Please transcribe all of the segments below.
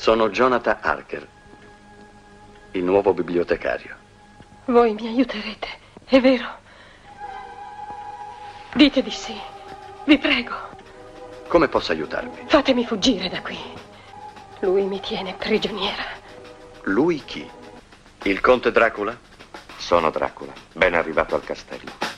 Sono Jonathan Harker, il nuovo bibliotecario. Voi mi aiuterete, è vero? Dite di sì, vi prego. Come posso aiutarvi? Fatemi fuggire da qui. Lui mi tiene prigioniera. Lui chi? Il conte Dracula? Sono Dracula, ben arrivato al castello.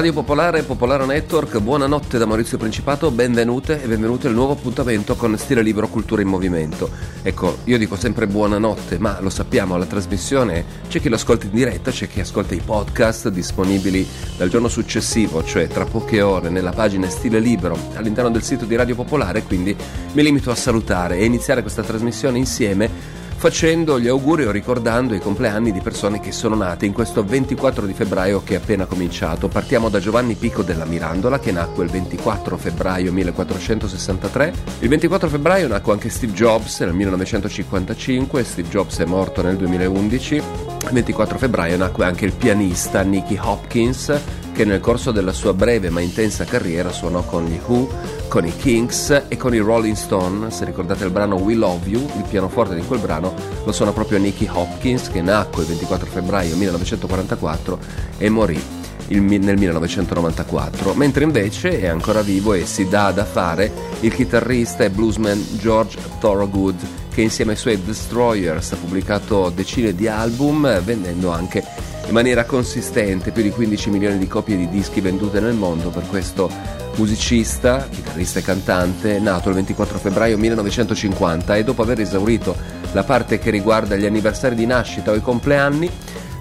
Radio Popolare, Popolare Network, buonanotte da Maurizio Principato, benvenute e benvenuti al nuovo appuntamento con Stile Libro Cultura in Movimento. Ecco, io dico sempre buonanotte, ma lo sappiamo, la trasmissione c'è chi lo ascolta in diretta, c'è chi ascolta i podcast disponibili dal giorno successivo, cioè tra poche ore, nella pagina Stile Libro all'interno del sito di Radio Popolare, quindi mi limito a salutare e iniziare questa trasmissione insieme facendo gli auguri o ricordando i compleanni di persone che sono nate in questo 24 di febbraio che è appena cominciato. Partiamo da Giovanni Pico della Mirandola che nacque il 24 febbraio 1463. Il 24 febbraio nacque anche Steve Jobs nel 1955, Steve Jobs è morto nel 2011. Il 24 febbraio nacque anche il pianista Nicky Hopkins che nel corso della sua breve ma intensa carriera suonò con gli Who, con i Kings e con i Rolling Stone. Se ricordate il brano We Love You, il pianoforte di quel brano lo suona proprio Nicky Hopkins che nacque il 24 febbraio 1944 e morì nel 1994, mentre invece è ancora vivo e si dà da fare il chitarrista e bluesman George Thorogood che insieme ai suoi Destroyers ha pubblicato decine di album vendendo anche in maniera consistente più di 15 milioni di copie di dischi vendute nel mondo per questo musicista, chitarrista e cantante, nato il 24 febbraio 1950 e dopo aver esaurito la parte che riguarda gli anniversari di nascita o i compleanni,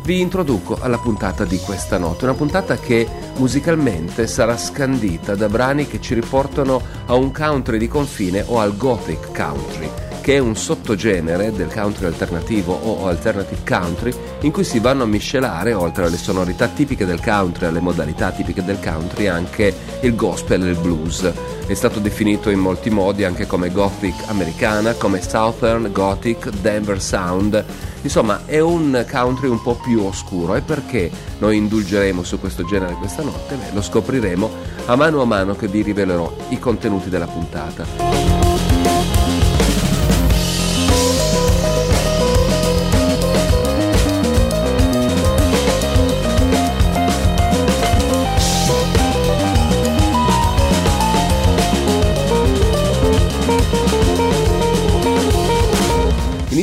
vi introduco alla puntata di questa notte, una puntata che musicalmente sarà scandita da brani che ci riportano a un country di confine o al gothic country che è un sottogenere del country alternativo o alternative country in cui si vanno a miscelare, oltre alle sonorità tipiche del country alle modalità tipiche del country, anche il gospel e il blues. È stato definito in molti modi anche come gothic americana, come southern gothic, Denver sound. Insomma, è un country un po' più oscuro e perché noi indulgeremo su questo genere questa notte? Beh, lo scopriremo a mano a mano che vi rivelerò i contenuti della puntata.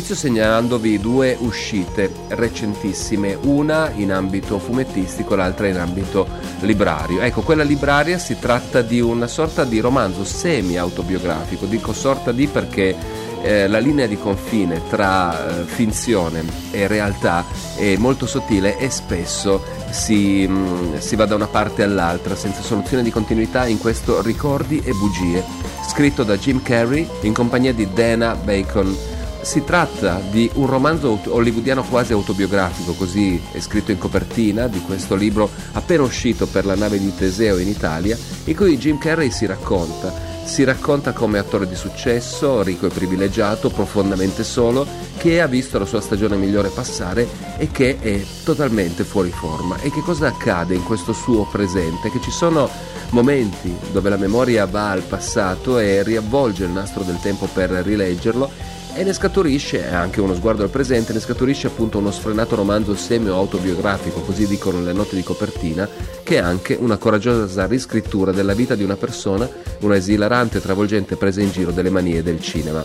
Inizio segnalandovi due uscite recentissime, una in ambito fumettistico, l'altra in ambito librario. Ecco, quella libraria si tratta di una sorta di romanzo semi-autobiografico, dico sorta di perché eh, la linea di confine tra eh, finzione e realtà è molto sottile e spesso si, mh, mm, si va da una parte all'altra senza soluzione di continuità in questo Ricordi e bugie, scritto da Jim Carrey in compagnia di Dana Bacon si tratta di un romanzo hollywoodiano quasi autobiografico, così è scritto in copertina di questo libro appena uscito per la nave di Teseo in Italia, in cui Jim Carrey si racconta. Si racconta come attore di successo, ricco e privilegiato, profondamente solo, che ha visto la sua stagione migliore passare e che è totalmente fuori forma. E che cosa accade in questo suo presente? Che ci sono momenti dove la memoria va al passato e riavvolge il nastro del tempo per rileggerlo e ne scaturisce anche uno sguardo al presente, ne scaturisce appunto uno sfrenato romanzo semi-autobiografico, così dicono le note di copertina, che è anche una coraggiosa riscrittura della vita di una persona, una esilarante e travolgente presa in giro delle manie del cinema.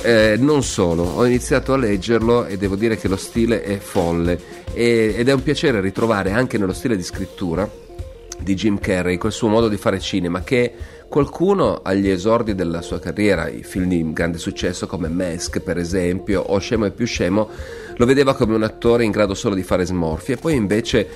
Eh, non solo, ho iniziato a leggerlo e devo dire che lo stile è folle e, ed è un piacere ritrovare anche nello stile di scrittura di Jim Carrey quel suo modo di fare cinema che Qualcuno agli esordi della sua carriera, i film di grande successo come Mask per esempio, o Scemo e più scemo, lo vedeva come un attore in grado solo di fare smorfi e poi invece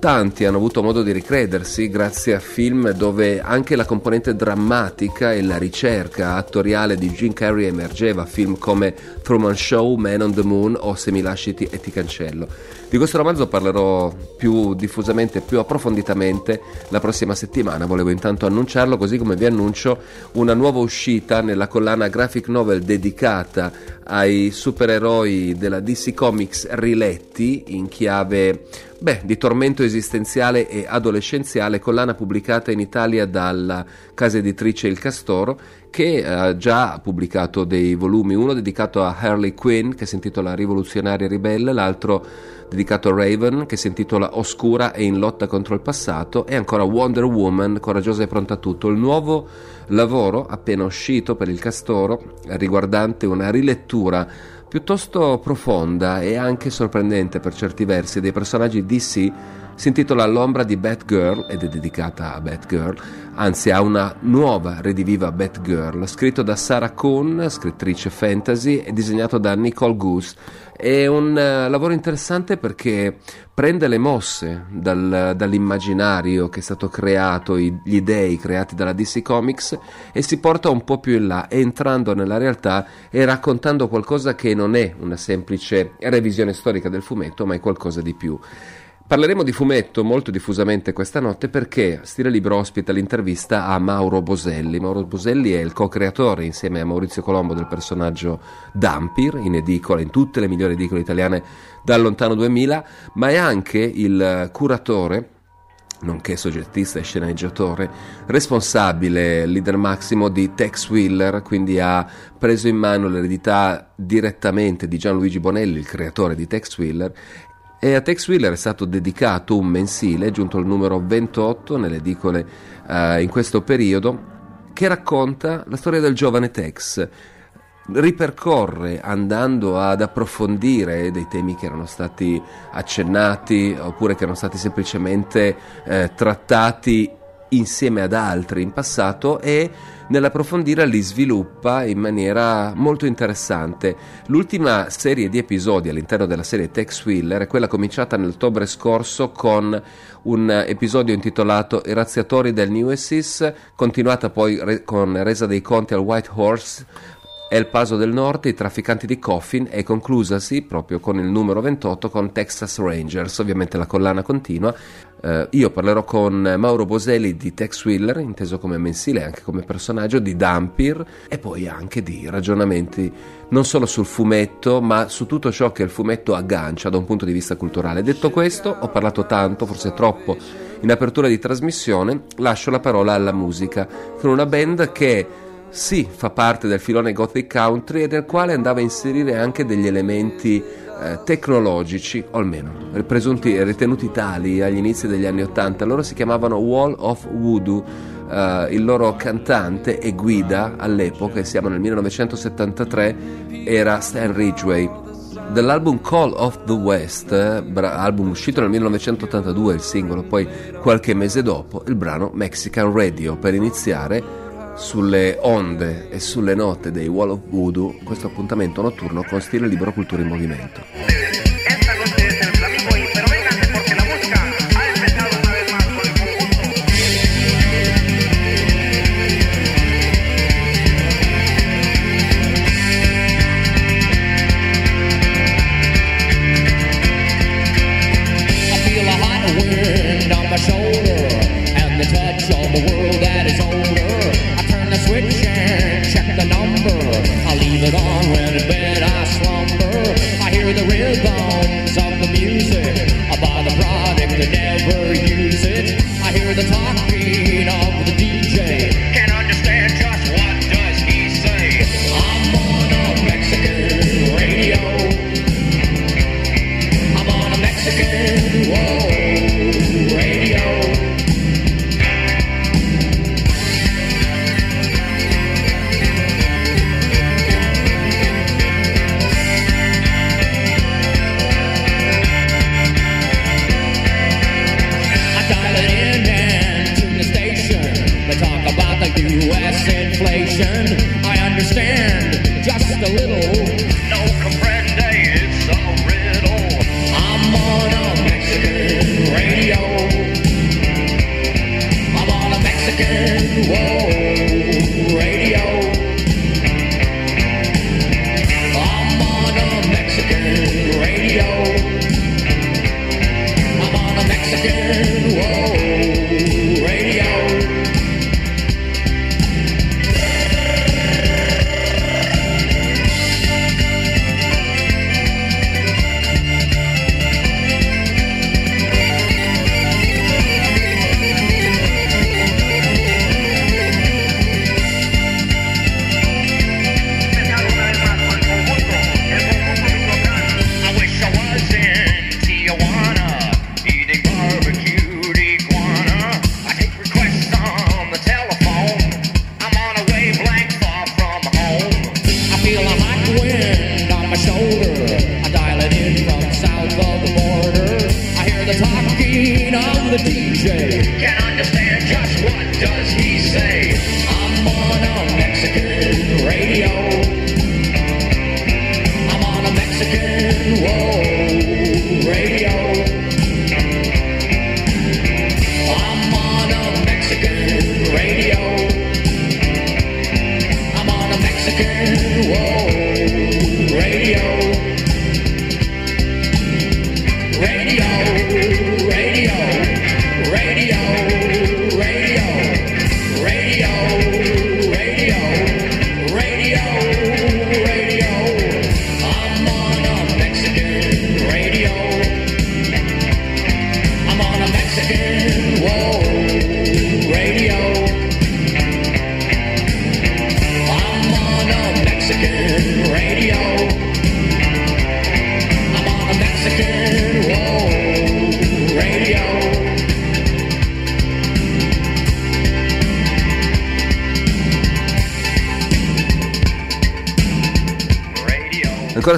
tanti hanno avuto modo di ricredersi grazie a film dove anche la componente drammatica e la ricerca attoriale di Jim Carrey emergeva, film come Truman Show, Man on the Moon o Se mi lasci e ti cancello. Di questo romanzo parlerò più diffusamente, più approfonditamente la prossima settimana. Volevo intanto annunciarlo, così come vi annuncio una nuova uscita nella collana graphic novel dedicata ai supereroi della DC Comics riletti in chiave beh, di tormento esistenziale e adolescenziale, collana pubblicata in Italia dalla casa editrice Il Castoro, che ha già pubblicato dei volumi, uno dedicato a Harley Quinn che si intitola Rivoluzionaria ribelle, l'altro dedicato a Raven che si intitola Oscura e in lotta contro il passato e ancora Wonder Woman, coraggiosa e pronta a tutto, il nuovo lavoro appena uscito per il Castoro riguardante una rilettura piuttosto profonda e anche sorprendente per certi versi dei personaggi DC si intitola L'ombra di Batgirl ed è dedicata a Batgirl, anzi a una nuova rediviva Batgirl, scritto da Sarah Cohn, scrittrice fantasy, e disegnato da Nicole Goose. È un uh, lavoro interessante perché prende le mosse dal, dall'immaginario che è stato creato, i, gli dei creati dalla DC Comics e si porta un po' più in là, entrando nella realtà e raccontando qualcosa che non è una semplice revisione storica del fumetto, ma è qualcosa di più. Parleremo di fumetto molto diffusamente questa notte perché Stile Libro ospita l'intervista a Mauro Boselli. Mauro Boselli è il co-creatore insieme a Maurizio Colombo del personaggio Dampir in edicola, in tutte le migliori edicole italiane dal lontano 2000, ma è anche il curatore nonché soggettista e sceneggiatore, responsabile, leader massimo di Tex Wheeler, quindi ha preso in mano l'eredità direttamente di Gianluigi Bonelli, il creatore di Tex Wheeler, e a Tex Wheeler è stato dedicato un mensile, giunto al numero 28 nelle edicole uh, in questo periodo, che racconta la storia del giovane Tex. Ripercorre andando ad approfondire dei temi che erano stati accennati oppure che erano stati semplicemente eh, trattati insieme ad altri in passato e nell'approfondire li sviluppa in maniera molto interessante. L'ultima serie di episodi all'interno della serie Tex Wheeler è quella cominciata nell'ottobre scorso con un episodio intitolato I razziatori del New Essis, continuata poi re- con Resa dei conti al White Horse El Paso del Nord, i trafficanti di coffin e conclusasi proprio con il numero 28 con Texas Rangers, ovviamente la collana continua. Uh, io parlerò con Mauro Boselli di Tex Wheeler, inteso come mensile e anche come personaggio, di Dampir e poi anche di ragionamenti non solo sul fumetto, ma su tutto ciò che il fumetto aggancia da un punto di vista culturale. Detto questo, ho parlato tanto, forse troppo, in apertura di trasmissione, lascio la parola alla musica, con una band che sì, fa parte del filone Gothic Country e del quale andava a inserire anche degli elementi eh, tecnologici, o almeno presunti ritenuti tali agli inizi degli anni Ottanta. Loro si chiamavano Wall of Voodoo. Uh, il loro cantante e guida all'epoca, siamo nel 1973, era Stan Ridgway. Dell'album Call of the West, bra- album uscito nel 1982, il singolo, poi qualche mese dopo, il brano Mexican Radio. Per iniziare, sulle onde e sulle note dei Wall of Voodoo questo appuntamento notturno con stile libero cultura in movimento.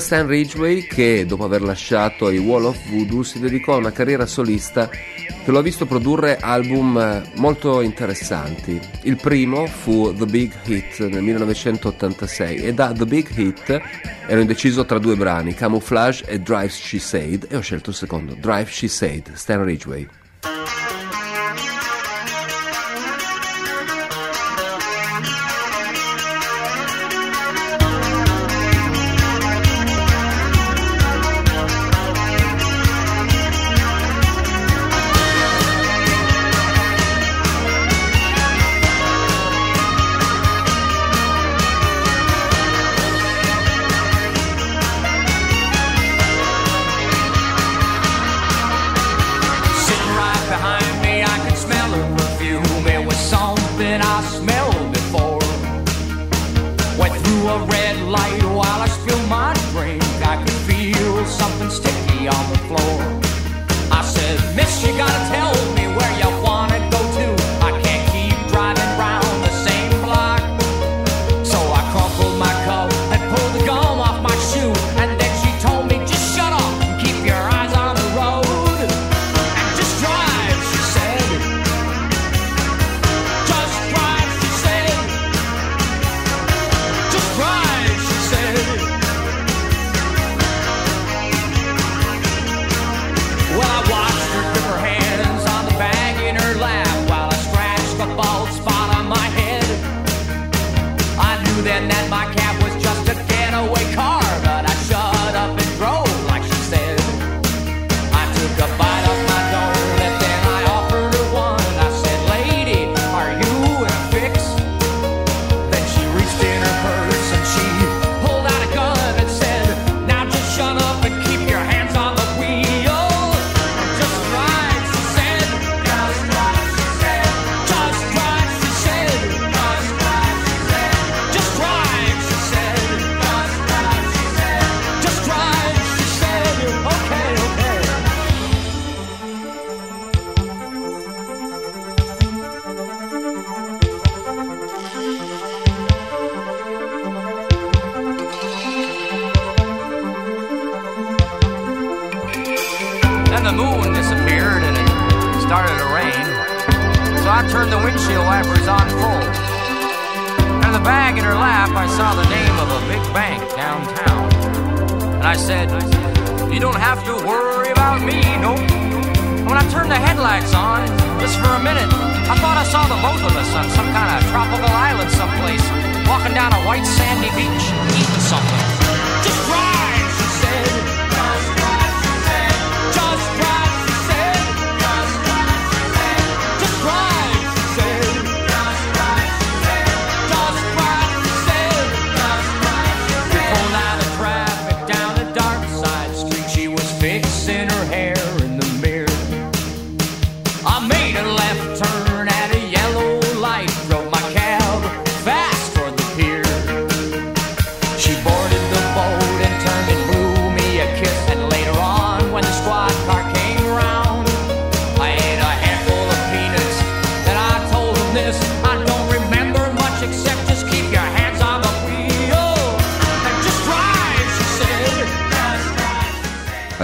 Stan Ridgway che, dopo aver lasciato i Wall of Voodoo, si dedicò a una carriera solista che lo ha visto produrre album eh, molto interessanti. Il primo fu The Big Hit nel 1986 e da The Big Hit ero indeciso tra due brani, Camouflage e Drive She Said e ho scelto il secondo, Drive She Said, Stan Ridgway.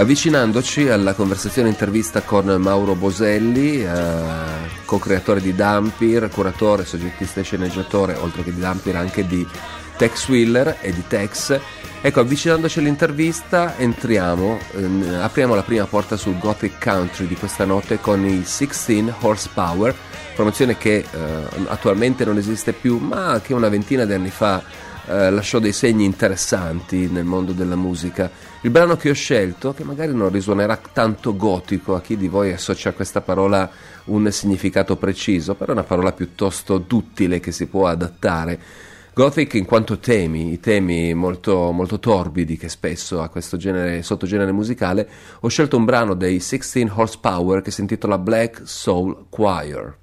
Avvicinandoci alla conversazione intervista con Mauro Boselli, eh, co-creatore di Dampir, curatore, soggettista e sceneggiatore, oltre che di Dampir anche di Tex Wheeler e di Tex. Ecco, avvicinandoci all'intervista, entriamo, ehm, apriamo la prima porta sul Gothic Country di questa notte con i 16 Horsepower, promozione che eh, attualmente non esiste più, ma che una ventina di anni fa eh, lasciò dei segni interessanti nel mondo della musica. Il brano che ho scelto, che magari non risuonerà tanto gotico a chi di voi associa a questa parola un significato preciso, però è una parola piuttosto duttile che si può adattare. Gothic in quanto temi, i temi molto, molto torbidi che spesso ha questo genere, sottogenere musicale, ho scelto un brano dei 16 Horsepower che si intitola Black Soul Choir.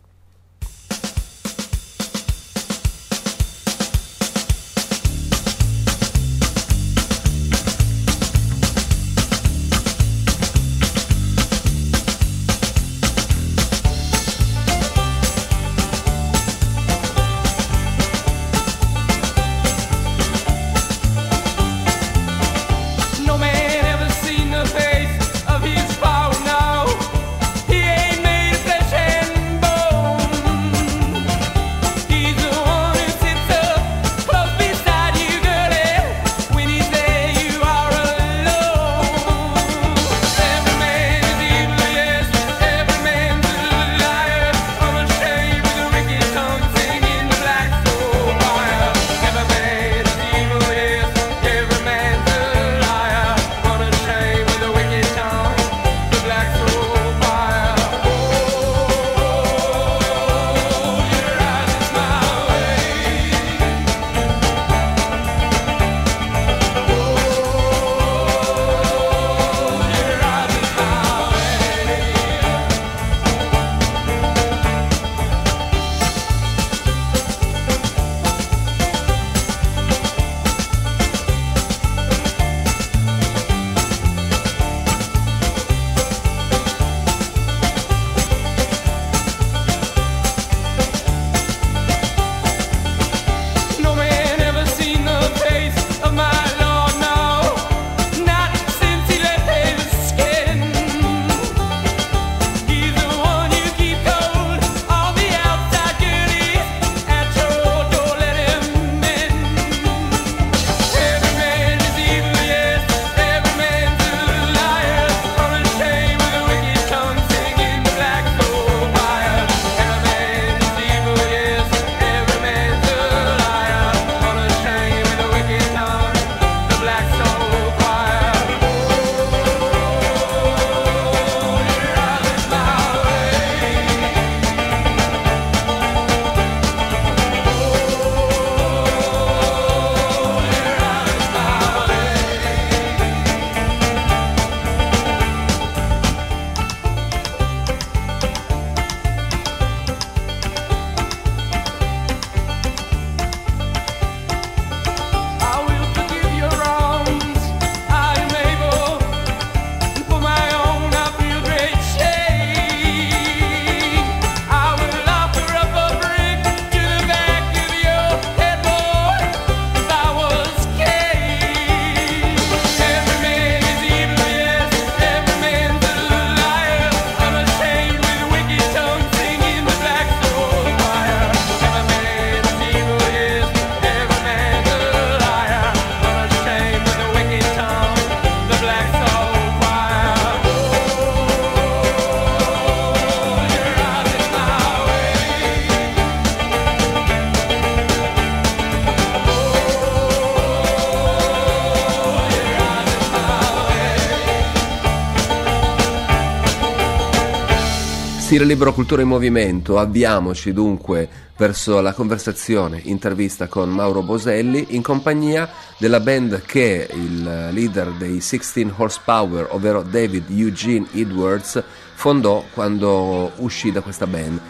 Stile Libero Cultura in Movimento, avviamoci dunque verso la conversazione, intervista con Mauro Boselli in compagnia della band che il leader dei 16 Horsepower, ovvero David Eugene Edwards, fondò quando uscì da questa band.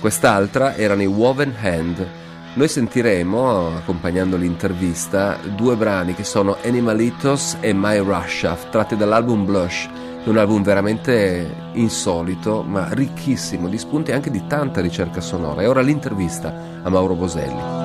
Quest'altra erano i Woven Hand. Noi sentiremo, accompagnando l'intervista, due brani che sono Animalitos e My Russia, tratti dall'album Blush è un album veramente insolito, ma ricchissimo di spunti e anche di tanta ricerca sonora. E ora l'intervista a Mauro Boselli.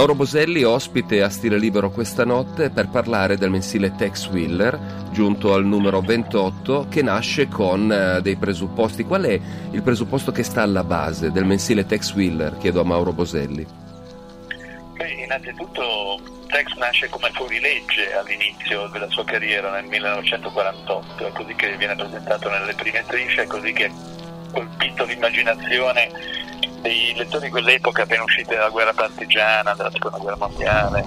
Mauro Boselli ospite a Stile Libero questa notte per parlare del mensile Tex Willer, giunto al numero 28, che nasce con eh, dei presupposti. Qual è il presupposto che sta alla base del mensile Tex Willer? Chiedo a Mauro Boselli. Beh, innanzitutto Tex nasce come fuorilegge all'inizio della sua carriera nel 1948, è così che viene presentato nelle prime strisce, è così che ha colpito l'immaginazione dei lettori di quell'epoca appena usciti dalla guerra partigiana, dalla seconda guerra mondiale.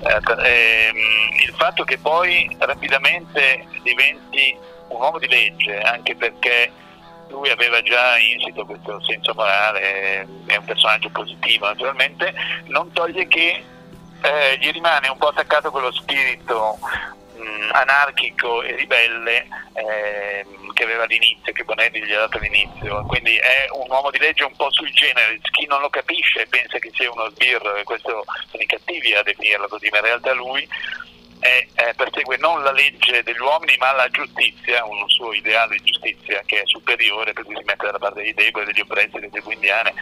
Eh, ehm, il fatto che poi rapidamente diventi un uomo di legge, anche perché lui aveva già insito questo senso morale, è un personaggio positivo naturalmente, non toglie che eh, gli rimane un po' attaccato quello spirito mh, anarchico e ribelle eh, che aveva all'inizio, che Bonelli gli ha dato all'inizio. Quindi è un uomo di legge un po' sui generis. Chi non lo capisce pensa che sia uno sbirro, e questo sono i cattivi a definirlo così, ma in realtà lui è, è, persegue non la legge degli uomini ma la giustizia, un suo ideale di giustizia che è superiore, per cui si mette dalla parte dei deboli, degli oppressi, delle tribù indiane.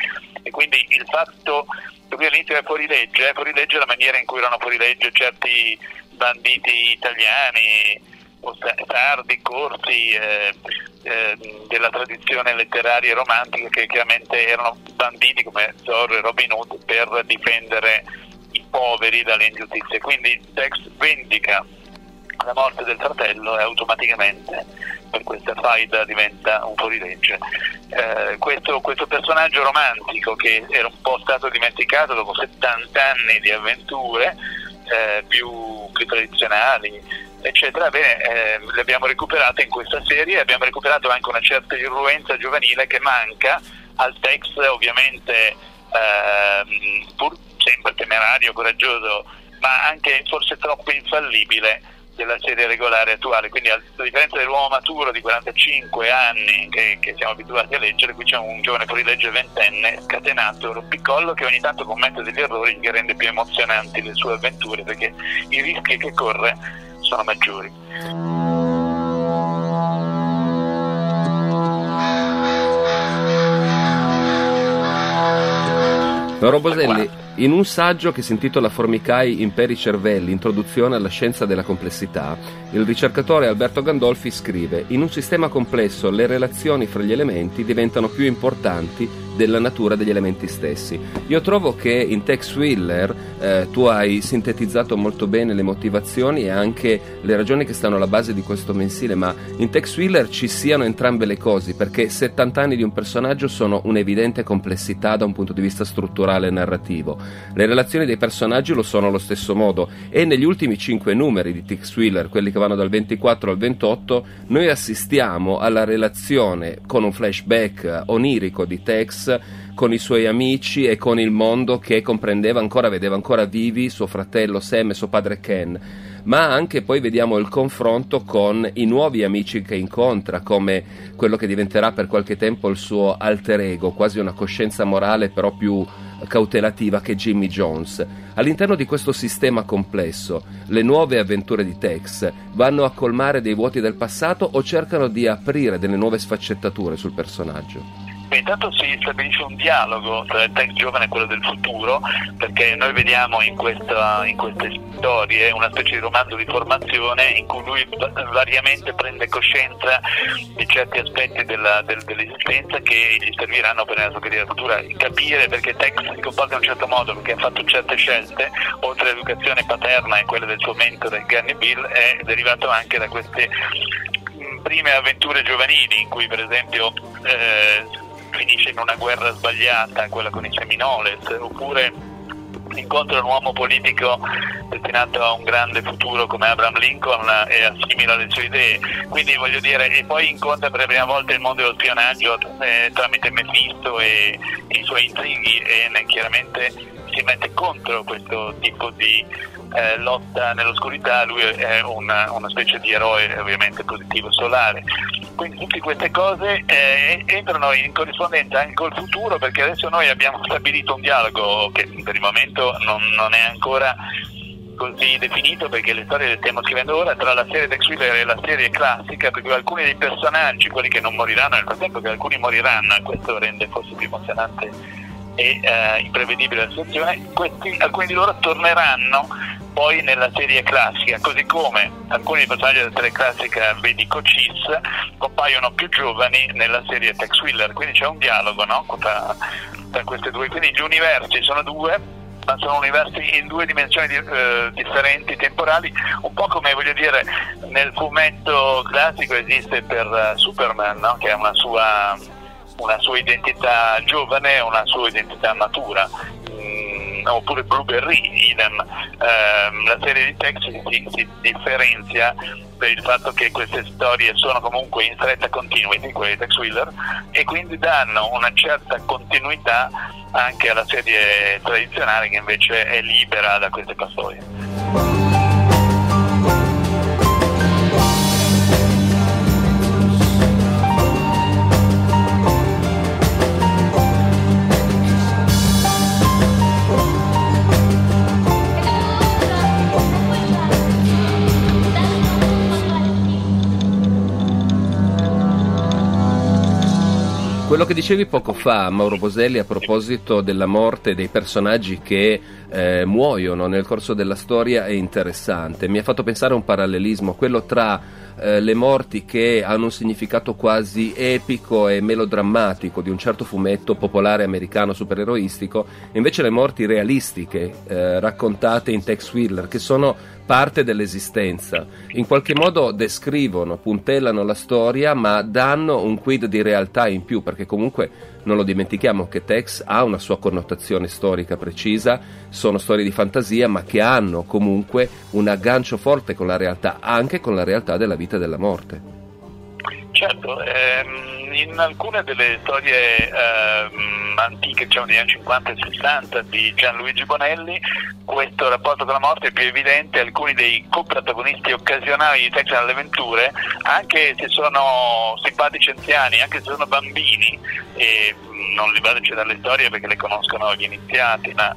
E quindi il fatto che lui all'inizio è fuori legge, è fuori legge la maniera in cui erano fuori legge certi banditi italiani, sardi, corsi eh, eh, della tradizione letteraria e romantica che chiaramente erano banditi come Zorro e Robin Hood per difendere i poveri dalle ingiustizie. Quindi Tex vendica la morte del fratello e automaticamente per questa faida diventa un fuorilegge. Eh, questo, questo, personaggio romantico che era un po' stato dimenticato dopo 70 anni di avventure eh, più, più, tradizionali, eccetera, bene, eh, le abbiamo recuperate in questa serie e abbiamo recuperato anche una certa irruenza giovanile che manca al Tex ovviamente ehm, pur sempre temerario, coraggioso, ma anche forse troppo infallibile della serie regolare attuale. Quindi a differenza dell'uomo maturo di 45 anni che, che siamo abituati a leggere, qui c'è un giovane fuorilegge ventenne scatenato, rompicollo, che ogni tanto commette degli errori che rende più emozionanti le sue avventure perché i rischi che corre sono maggiori. Mauro Boselli, in un saggio che si intitola Formicai imperi cervelli, introduzione alla scienza della complessità, il ricercatore Alberto Gandolfi scrive: In un sistema complesso le relazioni fra gli elementi diventano più importanti della natura degli elementi stessi. Io trovo che in Tex Wheeler eh, tu hai sintetizzato molto bene le motivazioni e anche le ragioni che stanno alla base di questo mensile, ma in Tex Wheeler ci siano entrambe le cose, perché 70 anni di un personaggio sono un'evidente complessità da un punto di vista strutturale e narrativo. Le relazioni dei personaggi lo sono allo stesso modo e negli ultimi 5 numeri di Tex Wheeler, quelli che vanno dal 24 al 28, noi assistiamo alla relazione con un flashback onirico di Tex con i suoi amici e con il mondo che comprendeva ancora, vedeva ancora vivi suo fratello Sam e suo padre Ken. Ma anche poi vediamo il confronto con i nuovi amici che incontra, come quello che diventerà per qualche tempo il suo alter ego, quasi una coscienza morale però più cautelativa che Jimmy Jones. All'interno di questo sistema complesso, le nuove avventure di Tex vanno a colmare dei vuoti del passato o cercano di aprire delle nuove sfaccettature sul personaggio? Beh, intanto si stabilisce un dialogo tra il text giovane e quello del futuro, perché noi vediamo in, questa, in, queste storie una specie di romanzo di formazione in cui lui variamente prende coscienza di certi aspetti della, del, dell'esistenza che gli serviranno per la sua carriera futura. Capire perché Tex si comporta in un certo modo, perché ha fatto certe scelte, oltre all'educazione paterna e quella del suo mentore Gunny Bill, è derivato anche da queste prime avventure giovanili in cui per esempio eh, finisce in una guerra sbagliata, quella con i Seminoles, oppure incontra un uomo politico destinato a un grande futuro come Abraham Lincoln e assimila le sue idee. Quindi voglio dire, e poi incontra per la prima volta il mondo dello spionaggio eh, tramite Mephisto e, i suoi intrighi e chiaramente si mette contro questo tipo di eh, lotta nell'oscurità, lui è una, una, specie di eroe ovviamente positivo solare. Quindi tutte queste cose eh, entrano in corrispondenza anche col futuro perché adesso noi abbiamo stabilito un dialogo che per il momento non, non è ancora così definito perché le storie le stiamo scrivendo ora tra la serie Tex Wheeler e la serie classica perché alcuni dei personaggi, quelli che non moriranno nel frattempo che alcuni moriranno, questo rende forse più emozionante e eh, imprevedibile la situazione, questi, alcuni di loro torneranno poi nella serie classica, così come alcuni personaggi della serie classica, vedi Cochise, compaiono più giovani nella serie Tex Wheeler, quindi c'è un dialogo no? tra, tra queste due, quindi gli universi sono due, ma sono universi in due dimensioni di, eh, differenti temporali, un po' come voglio dire nel fumetto classico esiste per uh, Superman, no? che ha una sua, una sua, identità giovane una sua identità matura. Mm, oppure Blueberry, idem. Eh, la serie di Tex si, si differenzia per il fatto che queste storie sono comunque in stretta continuity, quelle di Tex Wheeler, e quindi danno una certa continuità anche alla serie tradizionale che invece è libera da queste storie. Quello che dicevi poco fa, Mauro Boselli, a proposito della morte dei personaggi che eh, muoiono nel corso della storia è interessante. Mi ha fatto pensare a un parallelismo, quello tra eh, le morti che hanno un significato quasi epico e melodrammatico di un certo fumetto popolare americano supereroistico, e invece le morti realistiche eh, raccontate in Tex Wheeler, che sono parte dell'esistenza. In qualche modo descrivono, puntellano la storia, ma danno un quid di realtà in più, perché comunque non lo dimentichiamo che Tex ha una sua connotazione storica precisa, sono storie di fantasia, ma che hanno comunque un aggancio forte con la realtà, anche con la realtà della vita e della morte. Certo, ehm, in alcune delle storie ehm, antiche, diciamo degli anni 50 e 60 di Gianluigi Bonelli, questo rapporto con la morte è più evidente, alcuni dei co-protagonisti occasionali di Texas alle avventure, anche se sono simpatici anziani, anche se sono bambini, e non li vado a citare le storie perché le conoscono gli iniziati, ma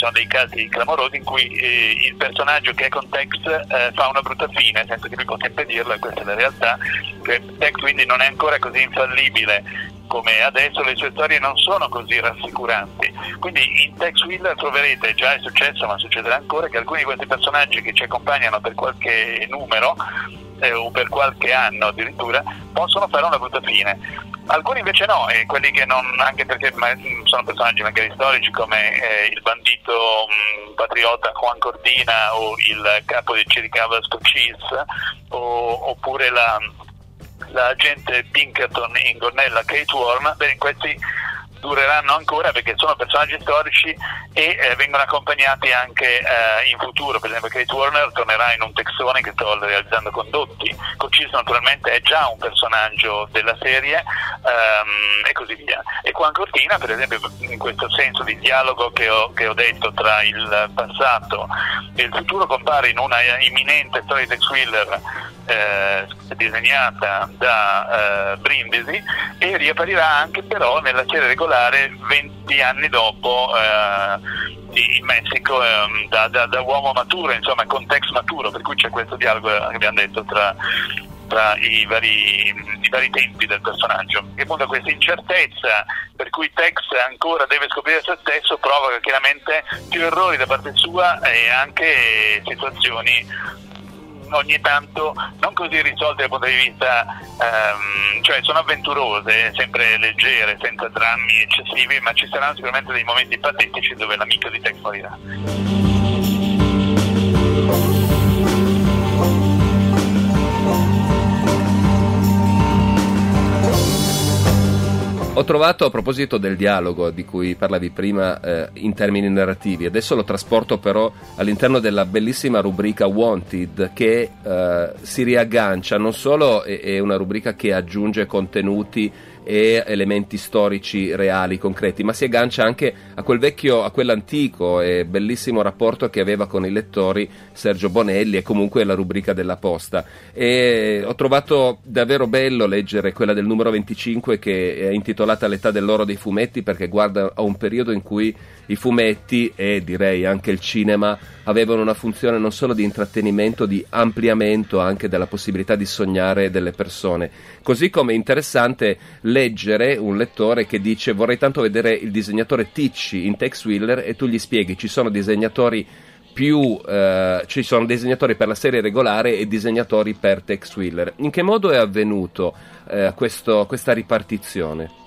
sono dei casi clamorosi in cui eh, il personaggio che è con Tex eh, fa una brutta fine senza che lui possa impedirlo e questa è la realtà. Tex quindi non è ancora così infallibile come adesso le sue storie non sono così rassicuranti. Quindi in Tex Wheeler troverete, già è successo ma succederà ancora, che alcuni di questi personaggi che ci accompagnano per qualche numero eh, o per qualche anno addirittura possono fare una brutta fine. Alcuni invece no, e quelli che non, anche perché sono personaggi magari storici come eh, il bandito mh, patriota Juan Cordina o il capo di Chiricava Cheese oppure la, l'agente Pinkerton in Gornella Kate Warren, beh, questi dureranno ancora perché sono personaggi storici e eh, vengono accompagnati anche eh, in futuro. Per esempio Kate Warner tornerà in un texone che sto realizzando con Dotti. Cocis naturalmente è già un personaggio della serie ehm, e così via. E qua in Cortina, per esempio, in questo senso di dialogo che ho, che ho detto tra il passato e il futuro compare in una imminente storia di Wheeler eh, disegnata da eh, Brindisi e riapparirà anche però nella serie regolare 20 anni dopo eh, in Messico ehm, da, da, da, uomo maturo, insomma con Tex maturo, per cui c'è questo dialogo che abbiamo detto tra, tra i, vari, i vari, tempi del personaggio. E appunto questa incertezza per cui Tex ancora deve scoprire se stesso provoca chiaramente più errori da parte sua e anche situazioni ogni tanto non così risolte dal punto di vista, ehm, cioè sono avventurose, sempre leggere, senza drammi eccessivi, ma ci saranno sicuramente dei momenti patetici dove l'amico di Tex morirà. Ho trovato a proposito del dialogo di cui parlavi prima eh, in termini narrativi, adesso lo trasporto però all'interno della bellissima rubrica Wanted che eh, si riaggancia, non solo è, è una rubrica che aggiunge contenuti e elementi storici reali, concreti, ma si aggancia anche a quel vecchio, a quell'antico e bellissimo rapporto che aveva con i lettori Sergio Bonelli e comunque la rubrica della posta. E ho trovato davvero bello leggere quella del numero 25 che è intitolata L'età dell'oro dei fumetti perché guarda a un periodo in cui i fumetti e direi anche il cinema avevano una funzione non solo di intrattenimento, di ampliamento anche della possibilità di sognare delle persone. Così come interessante leggere un lettore che dice vorrei tanto vedere il disegnatore Ticci in Tex Wheeler e tu gli spieghi ci sono disegnatori più eh, ci sono disegnatori per la serie regolare e disegnatori per Tex Wheeler. In che modo è avvenuto eh, questo, questa ripartizione?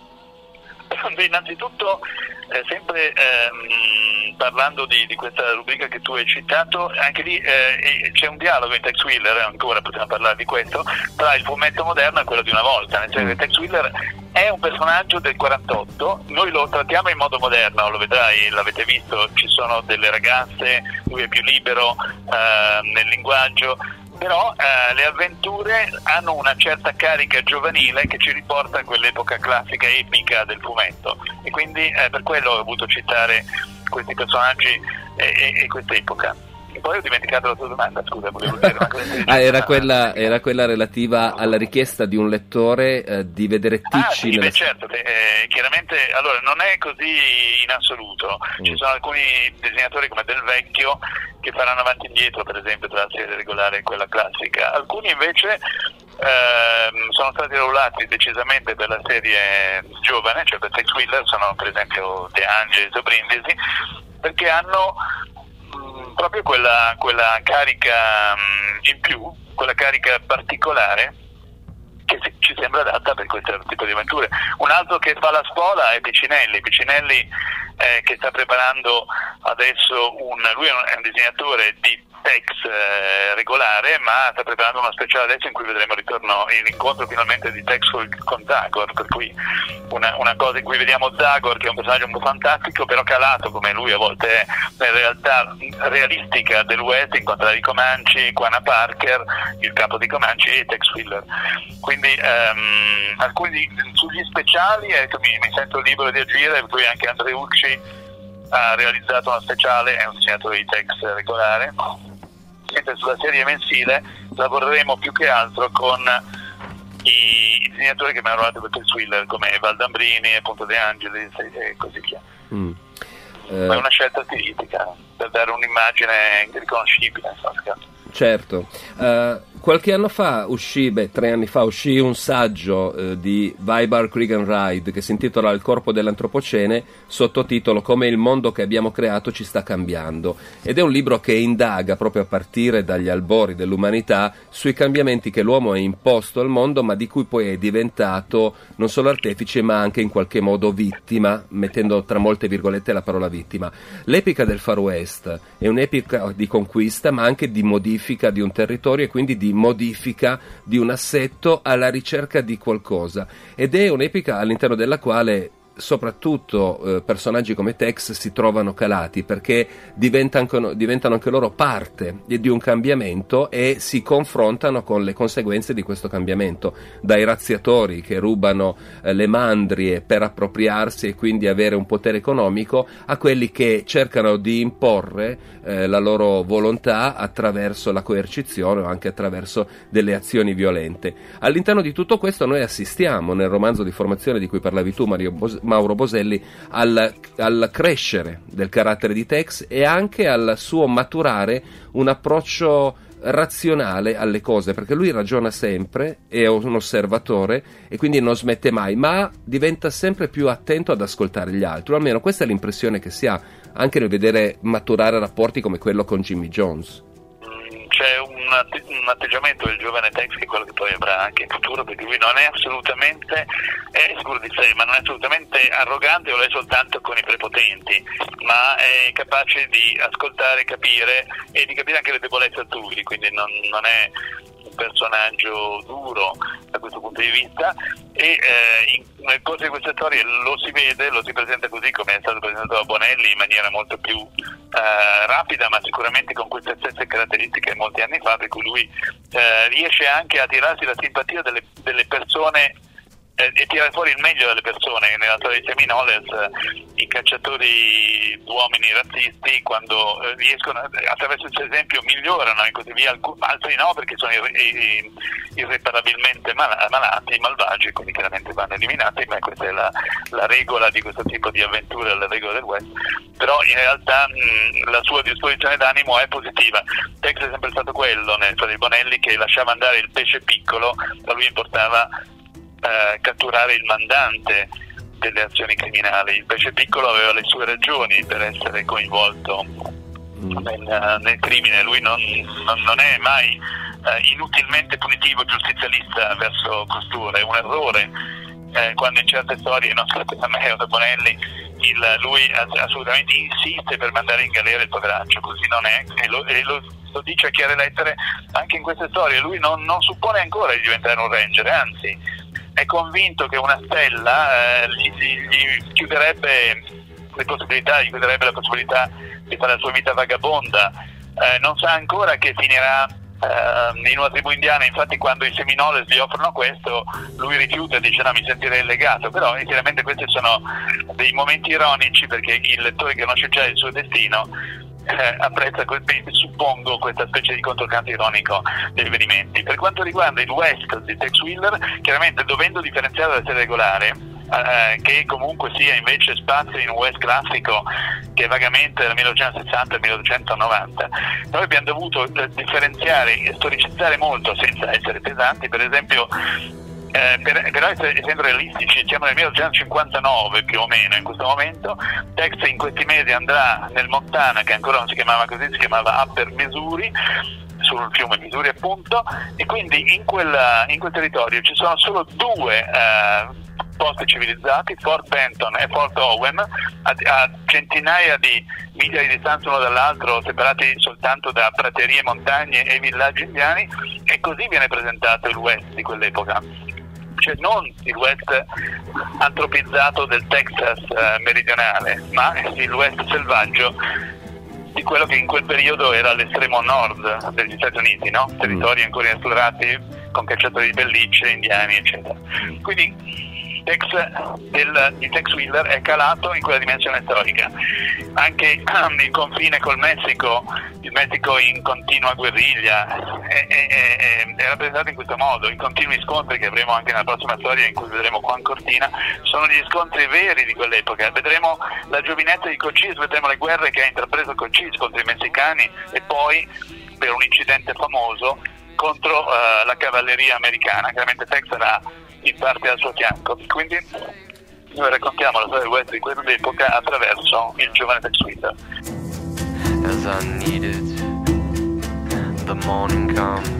Innanzitutto, eh, sempre ehm, parlando di, di, questa rubrica che tu hai citato, anche lì eh, c'è un dialogo in Tex Wheeler, ancora possiamo parlare di questo, tra il fumetto moderno e quello di una volta, nel senso che Tex Wheeler è un personaggio del 48, noi lo trattiamo in modo moderno, lo vedrai, l'avete visto, ci sono delle ragazze, lui è più libero eh, nel linguaggio, però eh, le avventure hanno una certa carica giovanile che ci riporta a quell'epoca classica epica del fumetto e quindi eh, per quello ho voluto citare questi personaggi e, e, e quest'epoca. E poi ho dimenticato la tua domanda, scusa, volevo dire. ah, era quella, era quella, relativa alla richiesta di un lettore eh, di vedere Ticci. Ah, sì, nella... beh, certo, eh, chiaramente, allora, non è così in assoluto. Mm. Ci sono alcuni disegnatori come Del Vecchio che faranno avanti e indietro, per esempio, tra la serie regolare e quella classica. Alcuni invece ehm, sono stati rullati decisamente per la serie giovane, cioè per Tex Wheeler, sono per esempio De Angelis o Brindisi, perché hanno proprio quella, quella carica mh, in più, quella carica particolare che ci sembra adatta per questo tipo di avventure. Un altro che fa la spola è Piccinelli, Piccinelli eh, che sta preparando adesso un, lui è un, è un disegnatore di Tex eh, regolare, ma sta preparando uno speciale adesso in cui vedremo ritorno, l'incontro finalmente di Tex con Zagor, per cui una, una, cosa in cui vediamo Zagor che è un personaggio un po' fantastico, però calato come lui a volte è nella realtà realistica del West, incontrare i Comanci, Quana Parker, il capo di Comanci e Tex Wheeler. Quindi ehm, alcuni sugli speciali ecco, mi, mi, sento libero di agire, per cui anche Andreucci ha realizzato una speciale, è un disegnatore di Tex regolare mentre sulla serie mensile lavoreremo più che altro con i, disegnatori che mi hanno lavorato per il thriller come Valdambrini, appunto De Angelis e così via. Mm. Eh. Ma è una scelta stilistica per dare un'immagine riconoscibile. Certo. Uh, Qualche anno fa uscì, beh, tre anni fa uscì un saggio eh, di Vibar Cregan Ride che si intitola Il corpo dell'antropocene, sottotitolo Come il mondo che abbiamo creato ci sta cambiando. Ed è un libro che indaga proprio a partire dagli albori dell'umanità sui cambiamenti che l'uomo ha imposto al mondo, ma di cui poi è diventato non solo artefice, ma anche in qualche modo vittima, mettendo tra molte virgolette la parola vittima. L'epica del Far West è un'epica di conquista, ma anche di modifica di un territorio e quindi di modifica di un assetto alla ricerca di qualcosa ed è un'epica all'interno della quale soprattutto eh, personaggi come Tex si trovano calati perché diventano, diventano, anche loro parte di un cambiamento e si confrontano con le conseguenze di questo cambiamento, dai razziatori che rubano eh, le mandrie per appropriarsi e quindi avere un potere economico a quelli che cercano di imporre eh, la loro volontà attraverso la coercizione o anche attraverso delle azioni violente. All'interno di tutto questo noi assistiamo nel romanzo di formazione di cui parlavi tu Mario Bos- Mauro Boselli al, al, crescere del carattere di Tex e anche al suo maturare un approccio razionale alle cose, perché lui ragiona sempre, è un osservatore e quindi non smette mai, ma diventa sempre più attento ad ascoltare gli altri, o almeno questa è l'impressione che si ha anche nel vedere maturare rapporti come quello con Jimmy Jones c'è un, un, atteggiamento del giovane Tex che è quello che poi avrà anche in futuro perché lui non è assolutamente è sicuro di sé ma non è assolutamente arrogante o lo è soltanto con i prepotenti ma è capace di ascoltare, capire e di capire anche le debolezze altrui quindi non, non è personaggio duro da questo punto di vista e eh, in, nel corso di queste storie lo si vede, lo si presenta così come è stato presentato da Bonelli in maniera molto più eh, rapida ma sicuramente con queste stesse caratteristiche molti anni fa per cui lui eh, riesce anche a tirarsi la simpatia delle, delle persone eh, e tirare fuori il meglio delle persone. Nella storia di Seminoles eh, i cacciatori uomini razzisti quando eh, riescono attraverso il suo esempio migliorano e così via, altri no perché sono irre- irreparabilmente mal- malati, malvagi, quindi chiaramente vanno eliminati, ma questa è la, la, regola di questo tipo di avventure, la regola del West. Però in realtà mh, la sua disposizione d'animo è positiva. Tex è sempre stato quello nel storia di Bonelli che lasciava andare il pesce piccolo, a lui importava eh, catturare il mandante delle azioni criminali. Il pesce piccolo aveva le sue ragioni per essere coinvolto nel, nel crimine, lui non, non, non è mai eh, inutilmente punitivo giustizialista verso costoro, è un errore. Eh, quando in certe storie, non so da me o da Bonelli, il, lui assolutamente insiste per mandare in galera il poveraccio, così non è, e lo, e lo, lo dice a chiare lettere anche in queste storie, lui non, non, suppone ancora di diventare un ranger, anzi è convinto che una stella eh, gli, gli, chiuderebbe le possibilità, gli chiuderebbe la possibilità di fare la sua vita vagabonda, eh, non sa ancora che finirà eh, in una tribù indiana, infatti quando i Seminoles gli offrono questo, lui rifiuta e dice no mi sentirei legato, però chiaramente questi sono dei momenti ironici perché il lettore conosce già il suo destino eh, apprezza, suppongo, questa specie di controcanto ironico degli avvenimenti. Per quanto riguarda il West di Tex Wheeler, chiaramente dovendo differenziare dalla serie regolare, eh, che comunque sia invece spazio in un West classico che è vagamente dal 1960 al 1990, noi abbiamo dovuto eh, differenziare e storicizzare molto senza essere pesanti, per esempio eh, per, però essendo realistici, siamo nel 1959 più o meno in questo momento, Tex in questi mesi andrà nel Montana, che ancora non si chiamava così, si chiamava Upper Missouri, sul fiume Missouri appunto, e quindi in quel, in quel territorio ci sono solo due eh, posti civilizzati, Fort Benton e Fort Owen, a, a, centinaia di miglia di distanza uno dall'altro, separati soltanto da praterie, montagne e villaggi indiani, e così viene presentato il West di quell'epoca cioè non il West antropizzato del Texas eh, meridionale, ma il West selvaggio di quello che in quel periodo era l'estremo nord degli Stati Uniti, no? territori mm. ancora inesplorati con cacciatori di pellicce, indiani, eccetera. Quindi Tex, del, di Tex Wheeler è calato in quella dimensione storica. Anche il confine col Messico, il Messico in continua guerriglia, è, è, è, è, rappresentato in questo modo. I continui scontri che avremo anche nella prossima storia, in cui vedremo Juan Cortina, sono gli scontri veri di quell'epoca. Vedremo la giovinezza di Cochise, vedremo le guerre che ha intrapreso Cochise contro i messicani e poi, per un incidente famoso, contro uh, la cavalleria americana. Chiaramente Tex sarà in parte al suo fianco. Quindi noi raccontiamo la storia del West di quell'epoca attraverso il giovane Tex Wheeler. As I need it, the morning comes.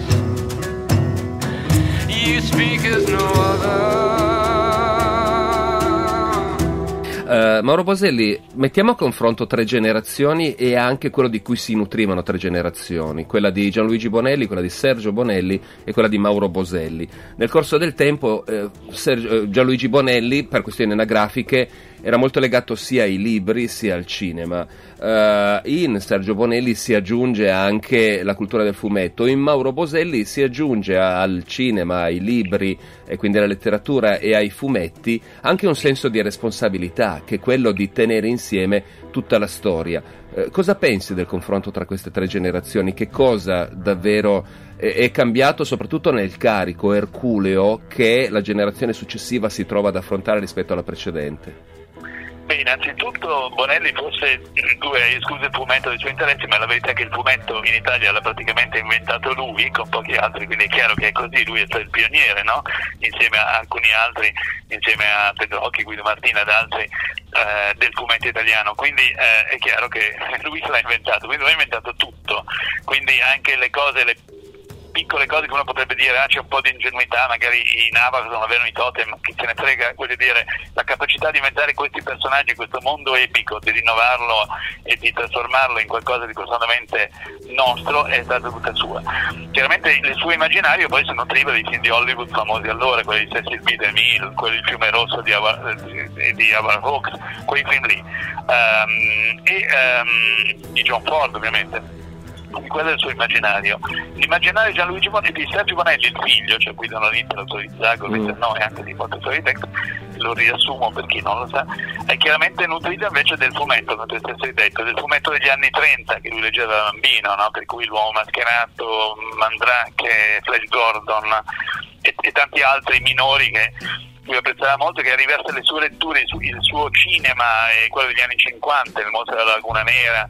You speak as no other. Uh, Mauro Boselli, mettiamo a confronto tre generazioni e anche quello di cui si nutrivano tre generazioni, quella di Gianluigi Bonelli, quella di Sergio Bonelli e quella di Mauro Boselli. Nel corso del tempo eh, Sergio, eh, Gianluigi Bonelli, per questioni anagrafiche, era molto legato sia ai libri sia al cinema. Uh, in Sergio Bonelli si aggiunge anche la cultura del fumetto, in Mauro Boselli si aggiunge al cinema, ai libri e quindi alla letteratura e ai fumetti anche un senso di responsabilità, che è quello di tenere insieme tutta la storia. Uh, cosa pensi del confronto tra queste tre generazioni? Che cosa davvero è, è cambiato soprattutto nel carico erculeo che la generazione successiva si trova ad affrontare rispetto alla precedente? Beh, innanzitutto Bonelli forse hai escluso il fumetto dei suoi interessi, ma la verità è che il fumetto in Italia l'ha praticamente inventato lui con pochi altri, quindi è chiaro che è così, lui è stato il pioniere, no? insieme a alcuni altri, insieme a Pedro Occhi, Guido Martina ed altri eh, del fumetto italiano, quindi eh, è chiaro che lui se l'ha inventato, quindi lui ha inventato tutto, quindi anche le cose, le piccole cose che uno potrebbe dire, ah c'è un po' di ingenuità, magari i Navajo non avevano i totem, chi se ne frega, voglio dire, la capacità di inventare questi personaggi, questo mondo epico, di rinnovarlo e di trasformarlo in qualcosa di profondamente nostro è stata tutta sua. Chiaramente il suo immaginario poi si nutriva dei film di Hollywood famosi allora, quelli di Cecil B. DeMille, quelli di Fiume Rosso di Howard, di Howard Hawks, quei film lì, um, e um, di John Ford ovviamente quello è il suo immaginario. L'immaginario di Gianluigi Bonelli, di Sergio Bonelli, il figlio, cioè guidano l'Inter, l'autore di Zago, mm. il nome anche di Montessori Text, lo riassumo per chi non lo sa, è chiaramente nutrita invece del fumetto, come tu stesso hai detto, del fumetto degli anni 30 che lui leggeva da bambino, no? per cui l'uomo mascherato, Mandrake, Flash Gordon e, e tanti altri minori che lui apprezzava molto che arrivasse le sue letture, il suo cinema e quello degli anni 50, il mostro della Laguna Nera,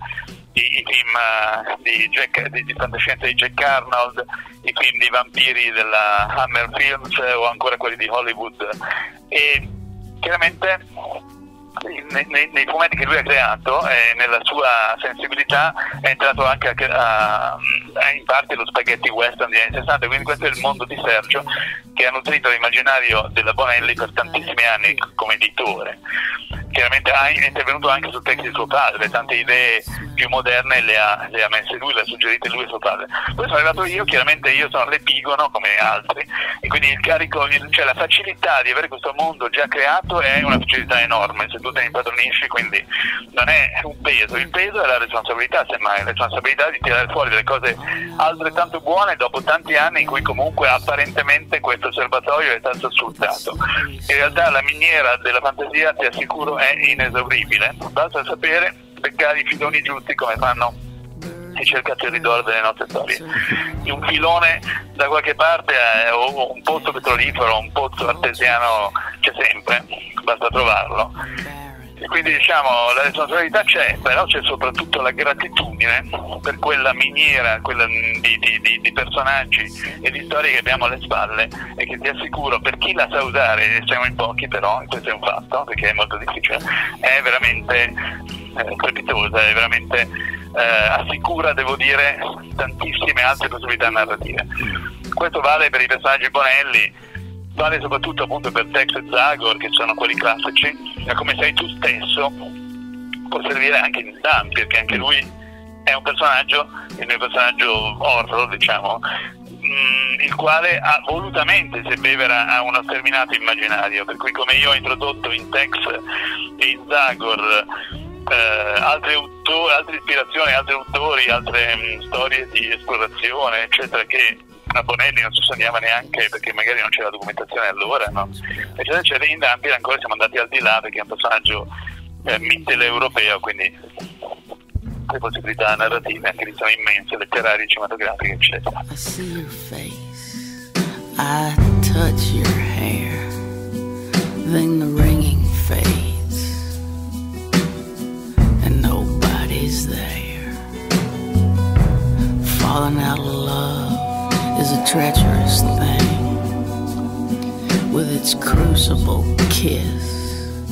i, i film eh, di, Jack, di, di fantascienza di Jack Arnold, i film di vampiri della Hammer Films eh, o ancora quelli di Hollywood. E chiaramente nei, nei, fumetti che lui ha creato e nella sua sensibilità è entrato anche a, a, a, in parte lo spaghetti western degli anni 60 quindi questo è il mondo di Sergio che ha nutrito l'immaginario della Bonelli per tantissimi anni come editore. Chiaramente ha, intervenuto anche sul testo di suo padre tante idee più moderne le ha, le ha messe lui, le ha suggerite lui e suo padre. Poi sono arrivato io, chiaramente io sono l'epigono come altri e quindi il carico, cioè la facilità di avere questo mondo già creato è una facilità enorme tu te impadronisci, quindi non è un peso, il peso è la responsabilità, semmai, la responsabilità di tirare fuori delle cose altrettanto buone dopo tanti anni in cui comunque apparentemente questo serbatoio è stato sfruttato. In realtà la miniera della fantasia, ti assicuro, è inesauribile, basta sapere beccare i filoni giusti come fanno i cercatori d'oro delle nostre storie. Un filone da qualche parte o un pozzo petrolifero, un pozzo artesiano c'è sempre, basta trovarlo. E quindi diciamo la responsabilità c'è, però c'è soprattutto la gratitudine per quella miniera quella di, di, di, personaggi e di storie che abbiamo alle spalle e che ti assicuro per chi la sa usare, e siamo in pochi però, questo è un fatto perché è molto difficile, è veramente eh, strepitosa, è veramente assicura, devo dire, tantissime altre possibilità narrative. Questo vale per i personaggi Bonelli vale soprattutto appunto per Tex e Zagor che sono quelli classici ma come sei tu stesso può servire anche in Dan perché anche lui è un personaggio il mio personaggio horror diciamo mh, mm, il quale ha, volutamente si bevera a uno sterminato immaginario per cui come io ho introdotto in Tex e in Zagor eh, altre, autori, altre ispirazioni, altri autori, altre mh, storie di esplorazione eccetera che a Bonelli non si sognava neanche perché magari non c'era documentazione allora, no? eccetera, eccetera. In Dampir ancora siamo andati al di là perché è un personaggio eh, mitteleuropeo, quindi le possibilità narrative anche lì sono immense, letterarie, cinematografiche, eccetera. I see your face, I touch your hair, then the falling out of love. is a treacherous thing with its crucible kiss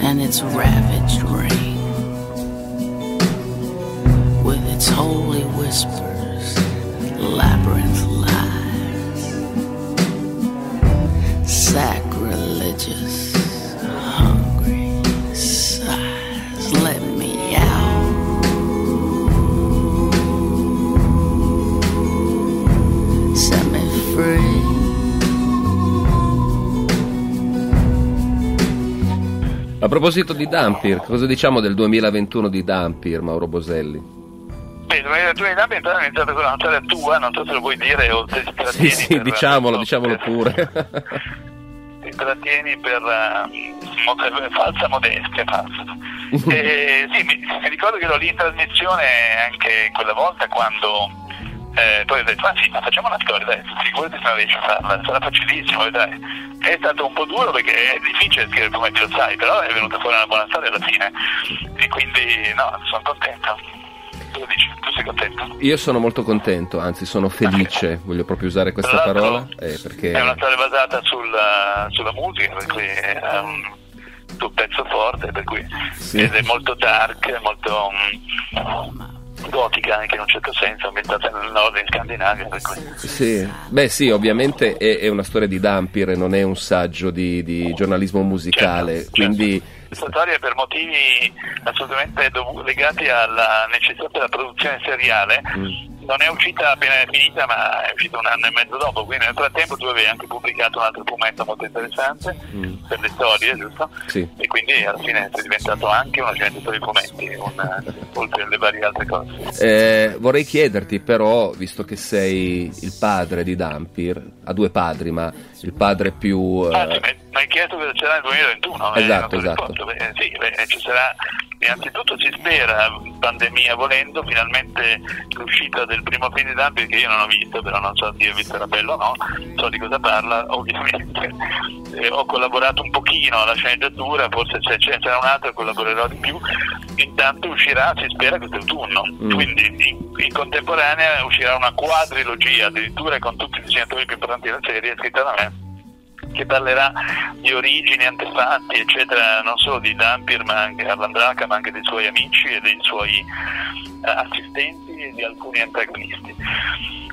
and its ravaged ring, with its holy whispers, labyrinth lies, sacrilegious. A proposito di Dampir, cosa diciamo del 2021 di Dampir, Mauro Boselli? Beh, il 2021 di Dampir è iniziato con una storia tua, non so se lo vuoi dire o se ti trattieni. Sì, sì, diciamolo, diciamolo pure. ti trattieni per uh, falsa modestia, falsa. e, sì, mi, mi, ricordo che ero lì in trasmissione anche quella volta quando eh, poi ho detto, ma sì, ma facciamo una storia, dai, figurati se non riesci a farla, sarà facilissimo, dai. È stato un po' duro perché è difficile scrivere come lo sai, però è venuta fuori una buona storia alla fine. E quindi no, sono contento. Tu dici, tu sei contento? Io sono molto contento, anzi sono felice, okay. voglio proprio usare questa parola. Eh, perché... È una storia basata sulla, sulla musica, per cui è un, pezzo forte, per cui sì. ed è molto dark, molto... Um, gotica anche in un certo senso, ambientata nel nord in Scandinavia. Sì. Beh sì, ovviamente è, è, una storia di Dampir, non è un saggio di, di giornalismo musicale, certo, quindi... Certo. Questa storia per motivi assolutamente dov- legati alla necessità della produzione seriale mm non è uscita appena finita, ma è uscita un anno e mezzo dopo, quindi nel frattempo tu avevi anche pubblicato un altro fumetto molto interessante mm. per le storie, giusto? Sì. E quindi alla fine sei diventato anche uno sceneggiatore di fumetti, un, oltre alle varie altre cose. Eh, vorrei chiederti però, visto che sei il padre di Dampir, ha due padri, ma il padre più... Eh... Ah, sì, Ma hai chiesto cosa sarà nel 2021? eh, Esatto, lo esatto. rispondo. Beh, sì, beh, ci sarà, innanzitutto si spera, pandemia volendo, finalmente l'uscita del primo film di Dumpy che io non ho visto, però non so se era bello o no, so di cosa parla, ovviamente. Eh, ho collaborato un pochino alla sceneggiatura, forse se ce n'è un altro collaborerò di più. Intanto uscirà, si spera, quest'autunno. Mm. Quindi in, in contemporanea uscirà una quadrilogia, addirittura con tutti i disegnatori più importanti della serie, scritta da me che parlerà di origini, antefatti, eccetera, non solo di Dampir, ma anche Arlandraca, ma anche dei suoi amici e dei suoi eh, assistenti e di alcuni antagonisti.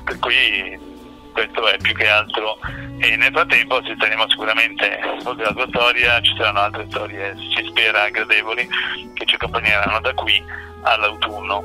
Per cui questo è più che altro e nel frattempo ci staremo sicuramente oltre alla tua storia ci saranno altre storie si spera gradevoli che ci accompagneranno da qui all'autunno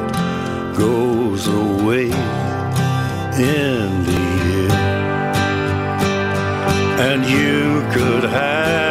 goes away in the end. And you could have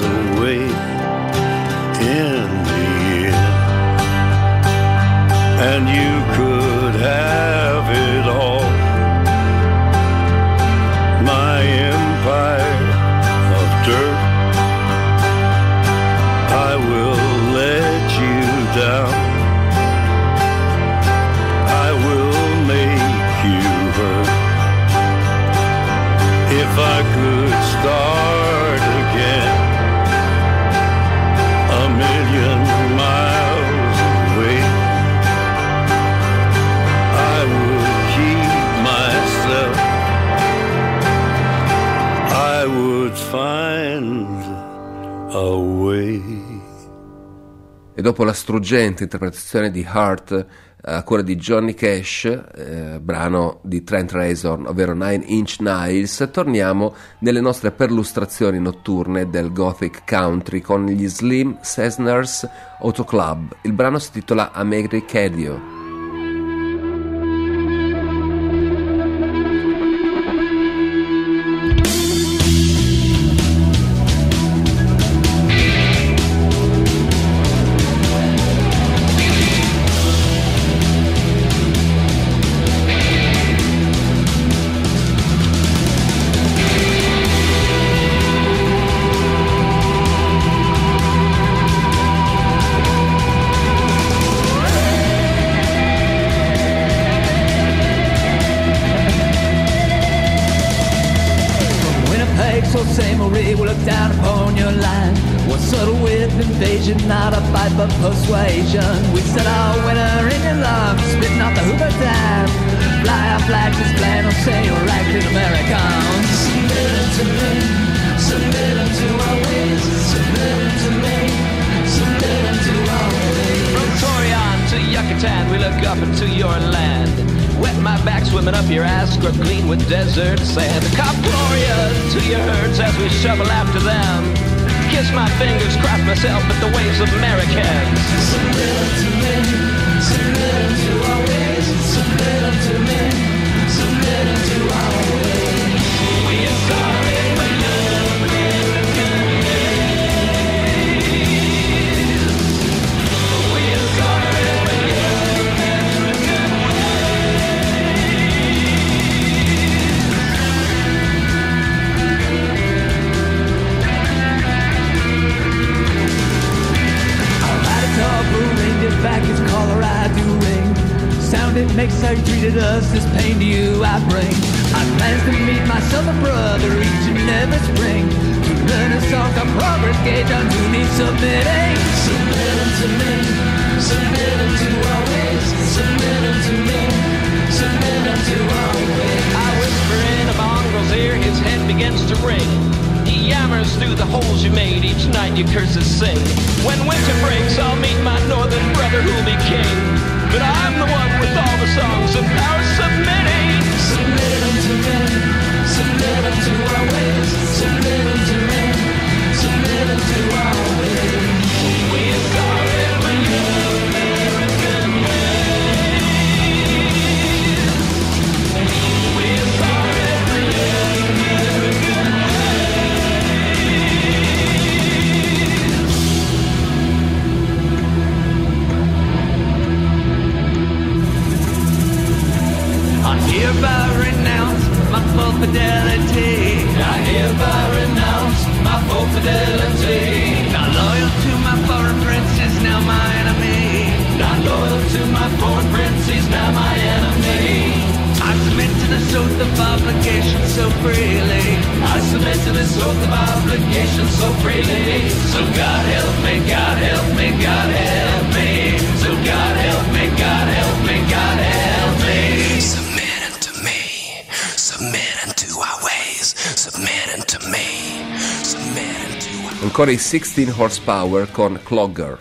away in the end. And you could dopo la struggente interpretazione di Heart eh, a cura di Johnny Cash, eh, brano di Trent Reznor, ovvero Nine Inch Nails, torniamo nelle nostre perlustrazioni notturne del Gothic Country con gli Slim Cessners Auto Club. Il brano si intitola Americadio. Down upon your line. What sort of with invasion, not a fight but persuasion. We set our winner in your lungs, spitting off the Hoover dime. Fly our flags, this plan you're acting Americans. Submit unto me, submit unto our ways, submit to me, submit to our ways. From Torian to Yucatan, we look up into your land. Wet my back swimming up your ass, scrub clean with desert sand. Cop Gloria to your herds as we shovel after them. Kiss my fingers, cross myself at the ways of Americans. Submit unto me, submit unto our ways, How you treated us, this pain to you I bring. I plans to meet my southern brother each and every spring. To learn a song, a progress gauge on who needs submitting. Submit unto me, submit unto our ways, submit unto me, submit unto our ways. I whisper in a mongrel's ear, his head begins to ring. He yammers through the holes you made, each night your curses sing. When winter breaks, I'll meet my northern brother who'll be king. But I'm the one with all the songs and power submitting. Submit unto me, submit unto our ways, Ancora i 16 horsepower con Clogger.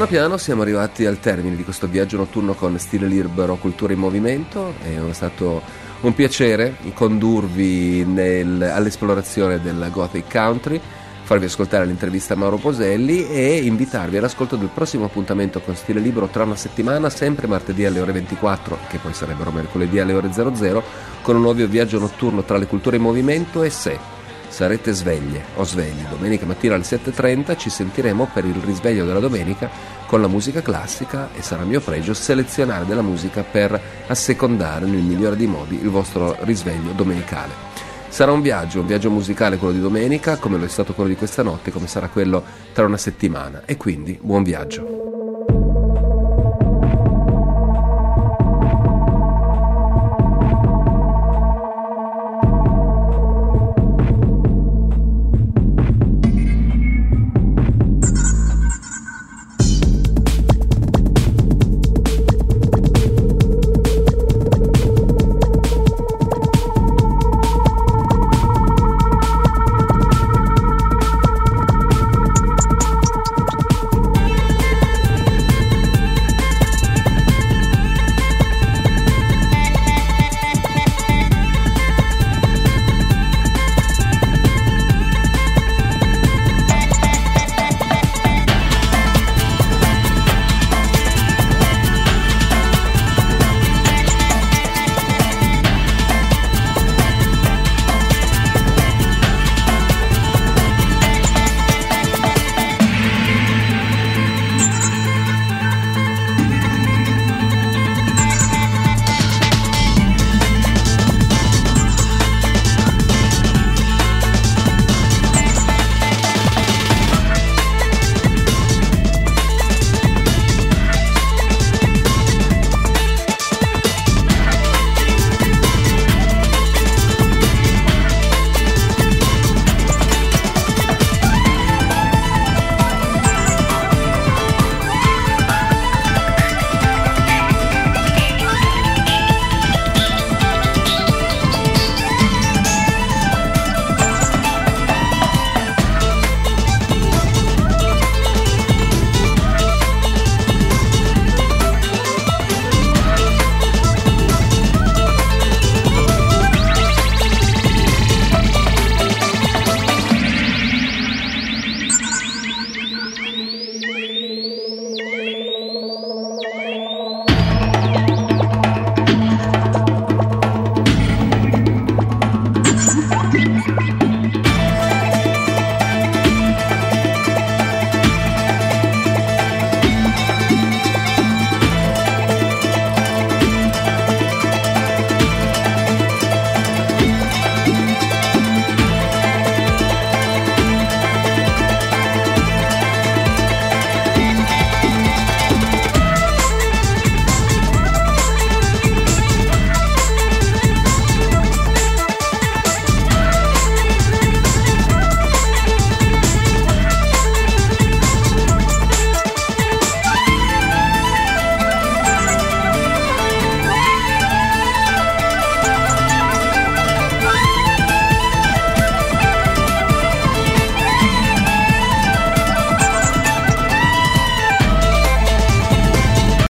Piano piano siamo arrivati al termine di questo viaggio notturno con stile libero, cultura in movimento. È stato un piacere condurvi nel, all'esplorazione del Gothic Country, farvi ascoltare l'intervista a Mauro Poselli e invitarvi all'ascolto del prossimo appuntamento con stile libero tra una settimana, sempre martedì alle ore 24, che poi sarebbero mercoledì alle ore 00, con un nuovo viaggio notturno tra le culture in movimento e se sarete sveglie o svegli domenica mattina alle 7.30 ci sentiremo per il risveglio della domenica con la musica classica e sarà mio pregio selezionare della musica per assecondare nel migliore dei modi il vostro risveglio domenicale. Sarà un viaggio, un viaggio musicale quello di domenica, come lo è stato quello di questa notte, come sarà quello tra una settimana e quindi buon viaggio.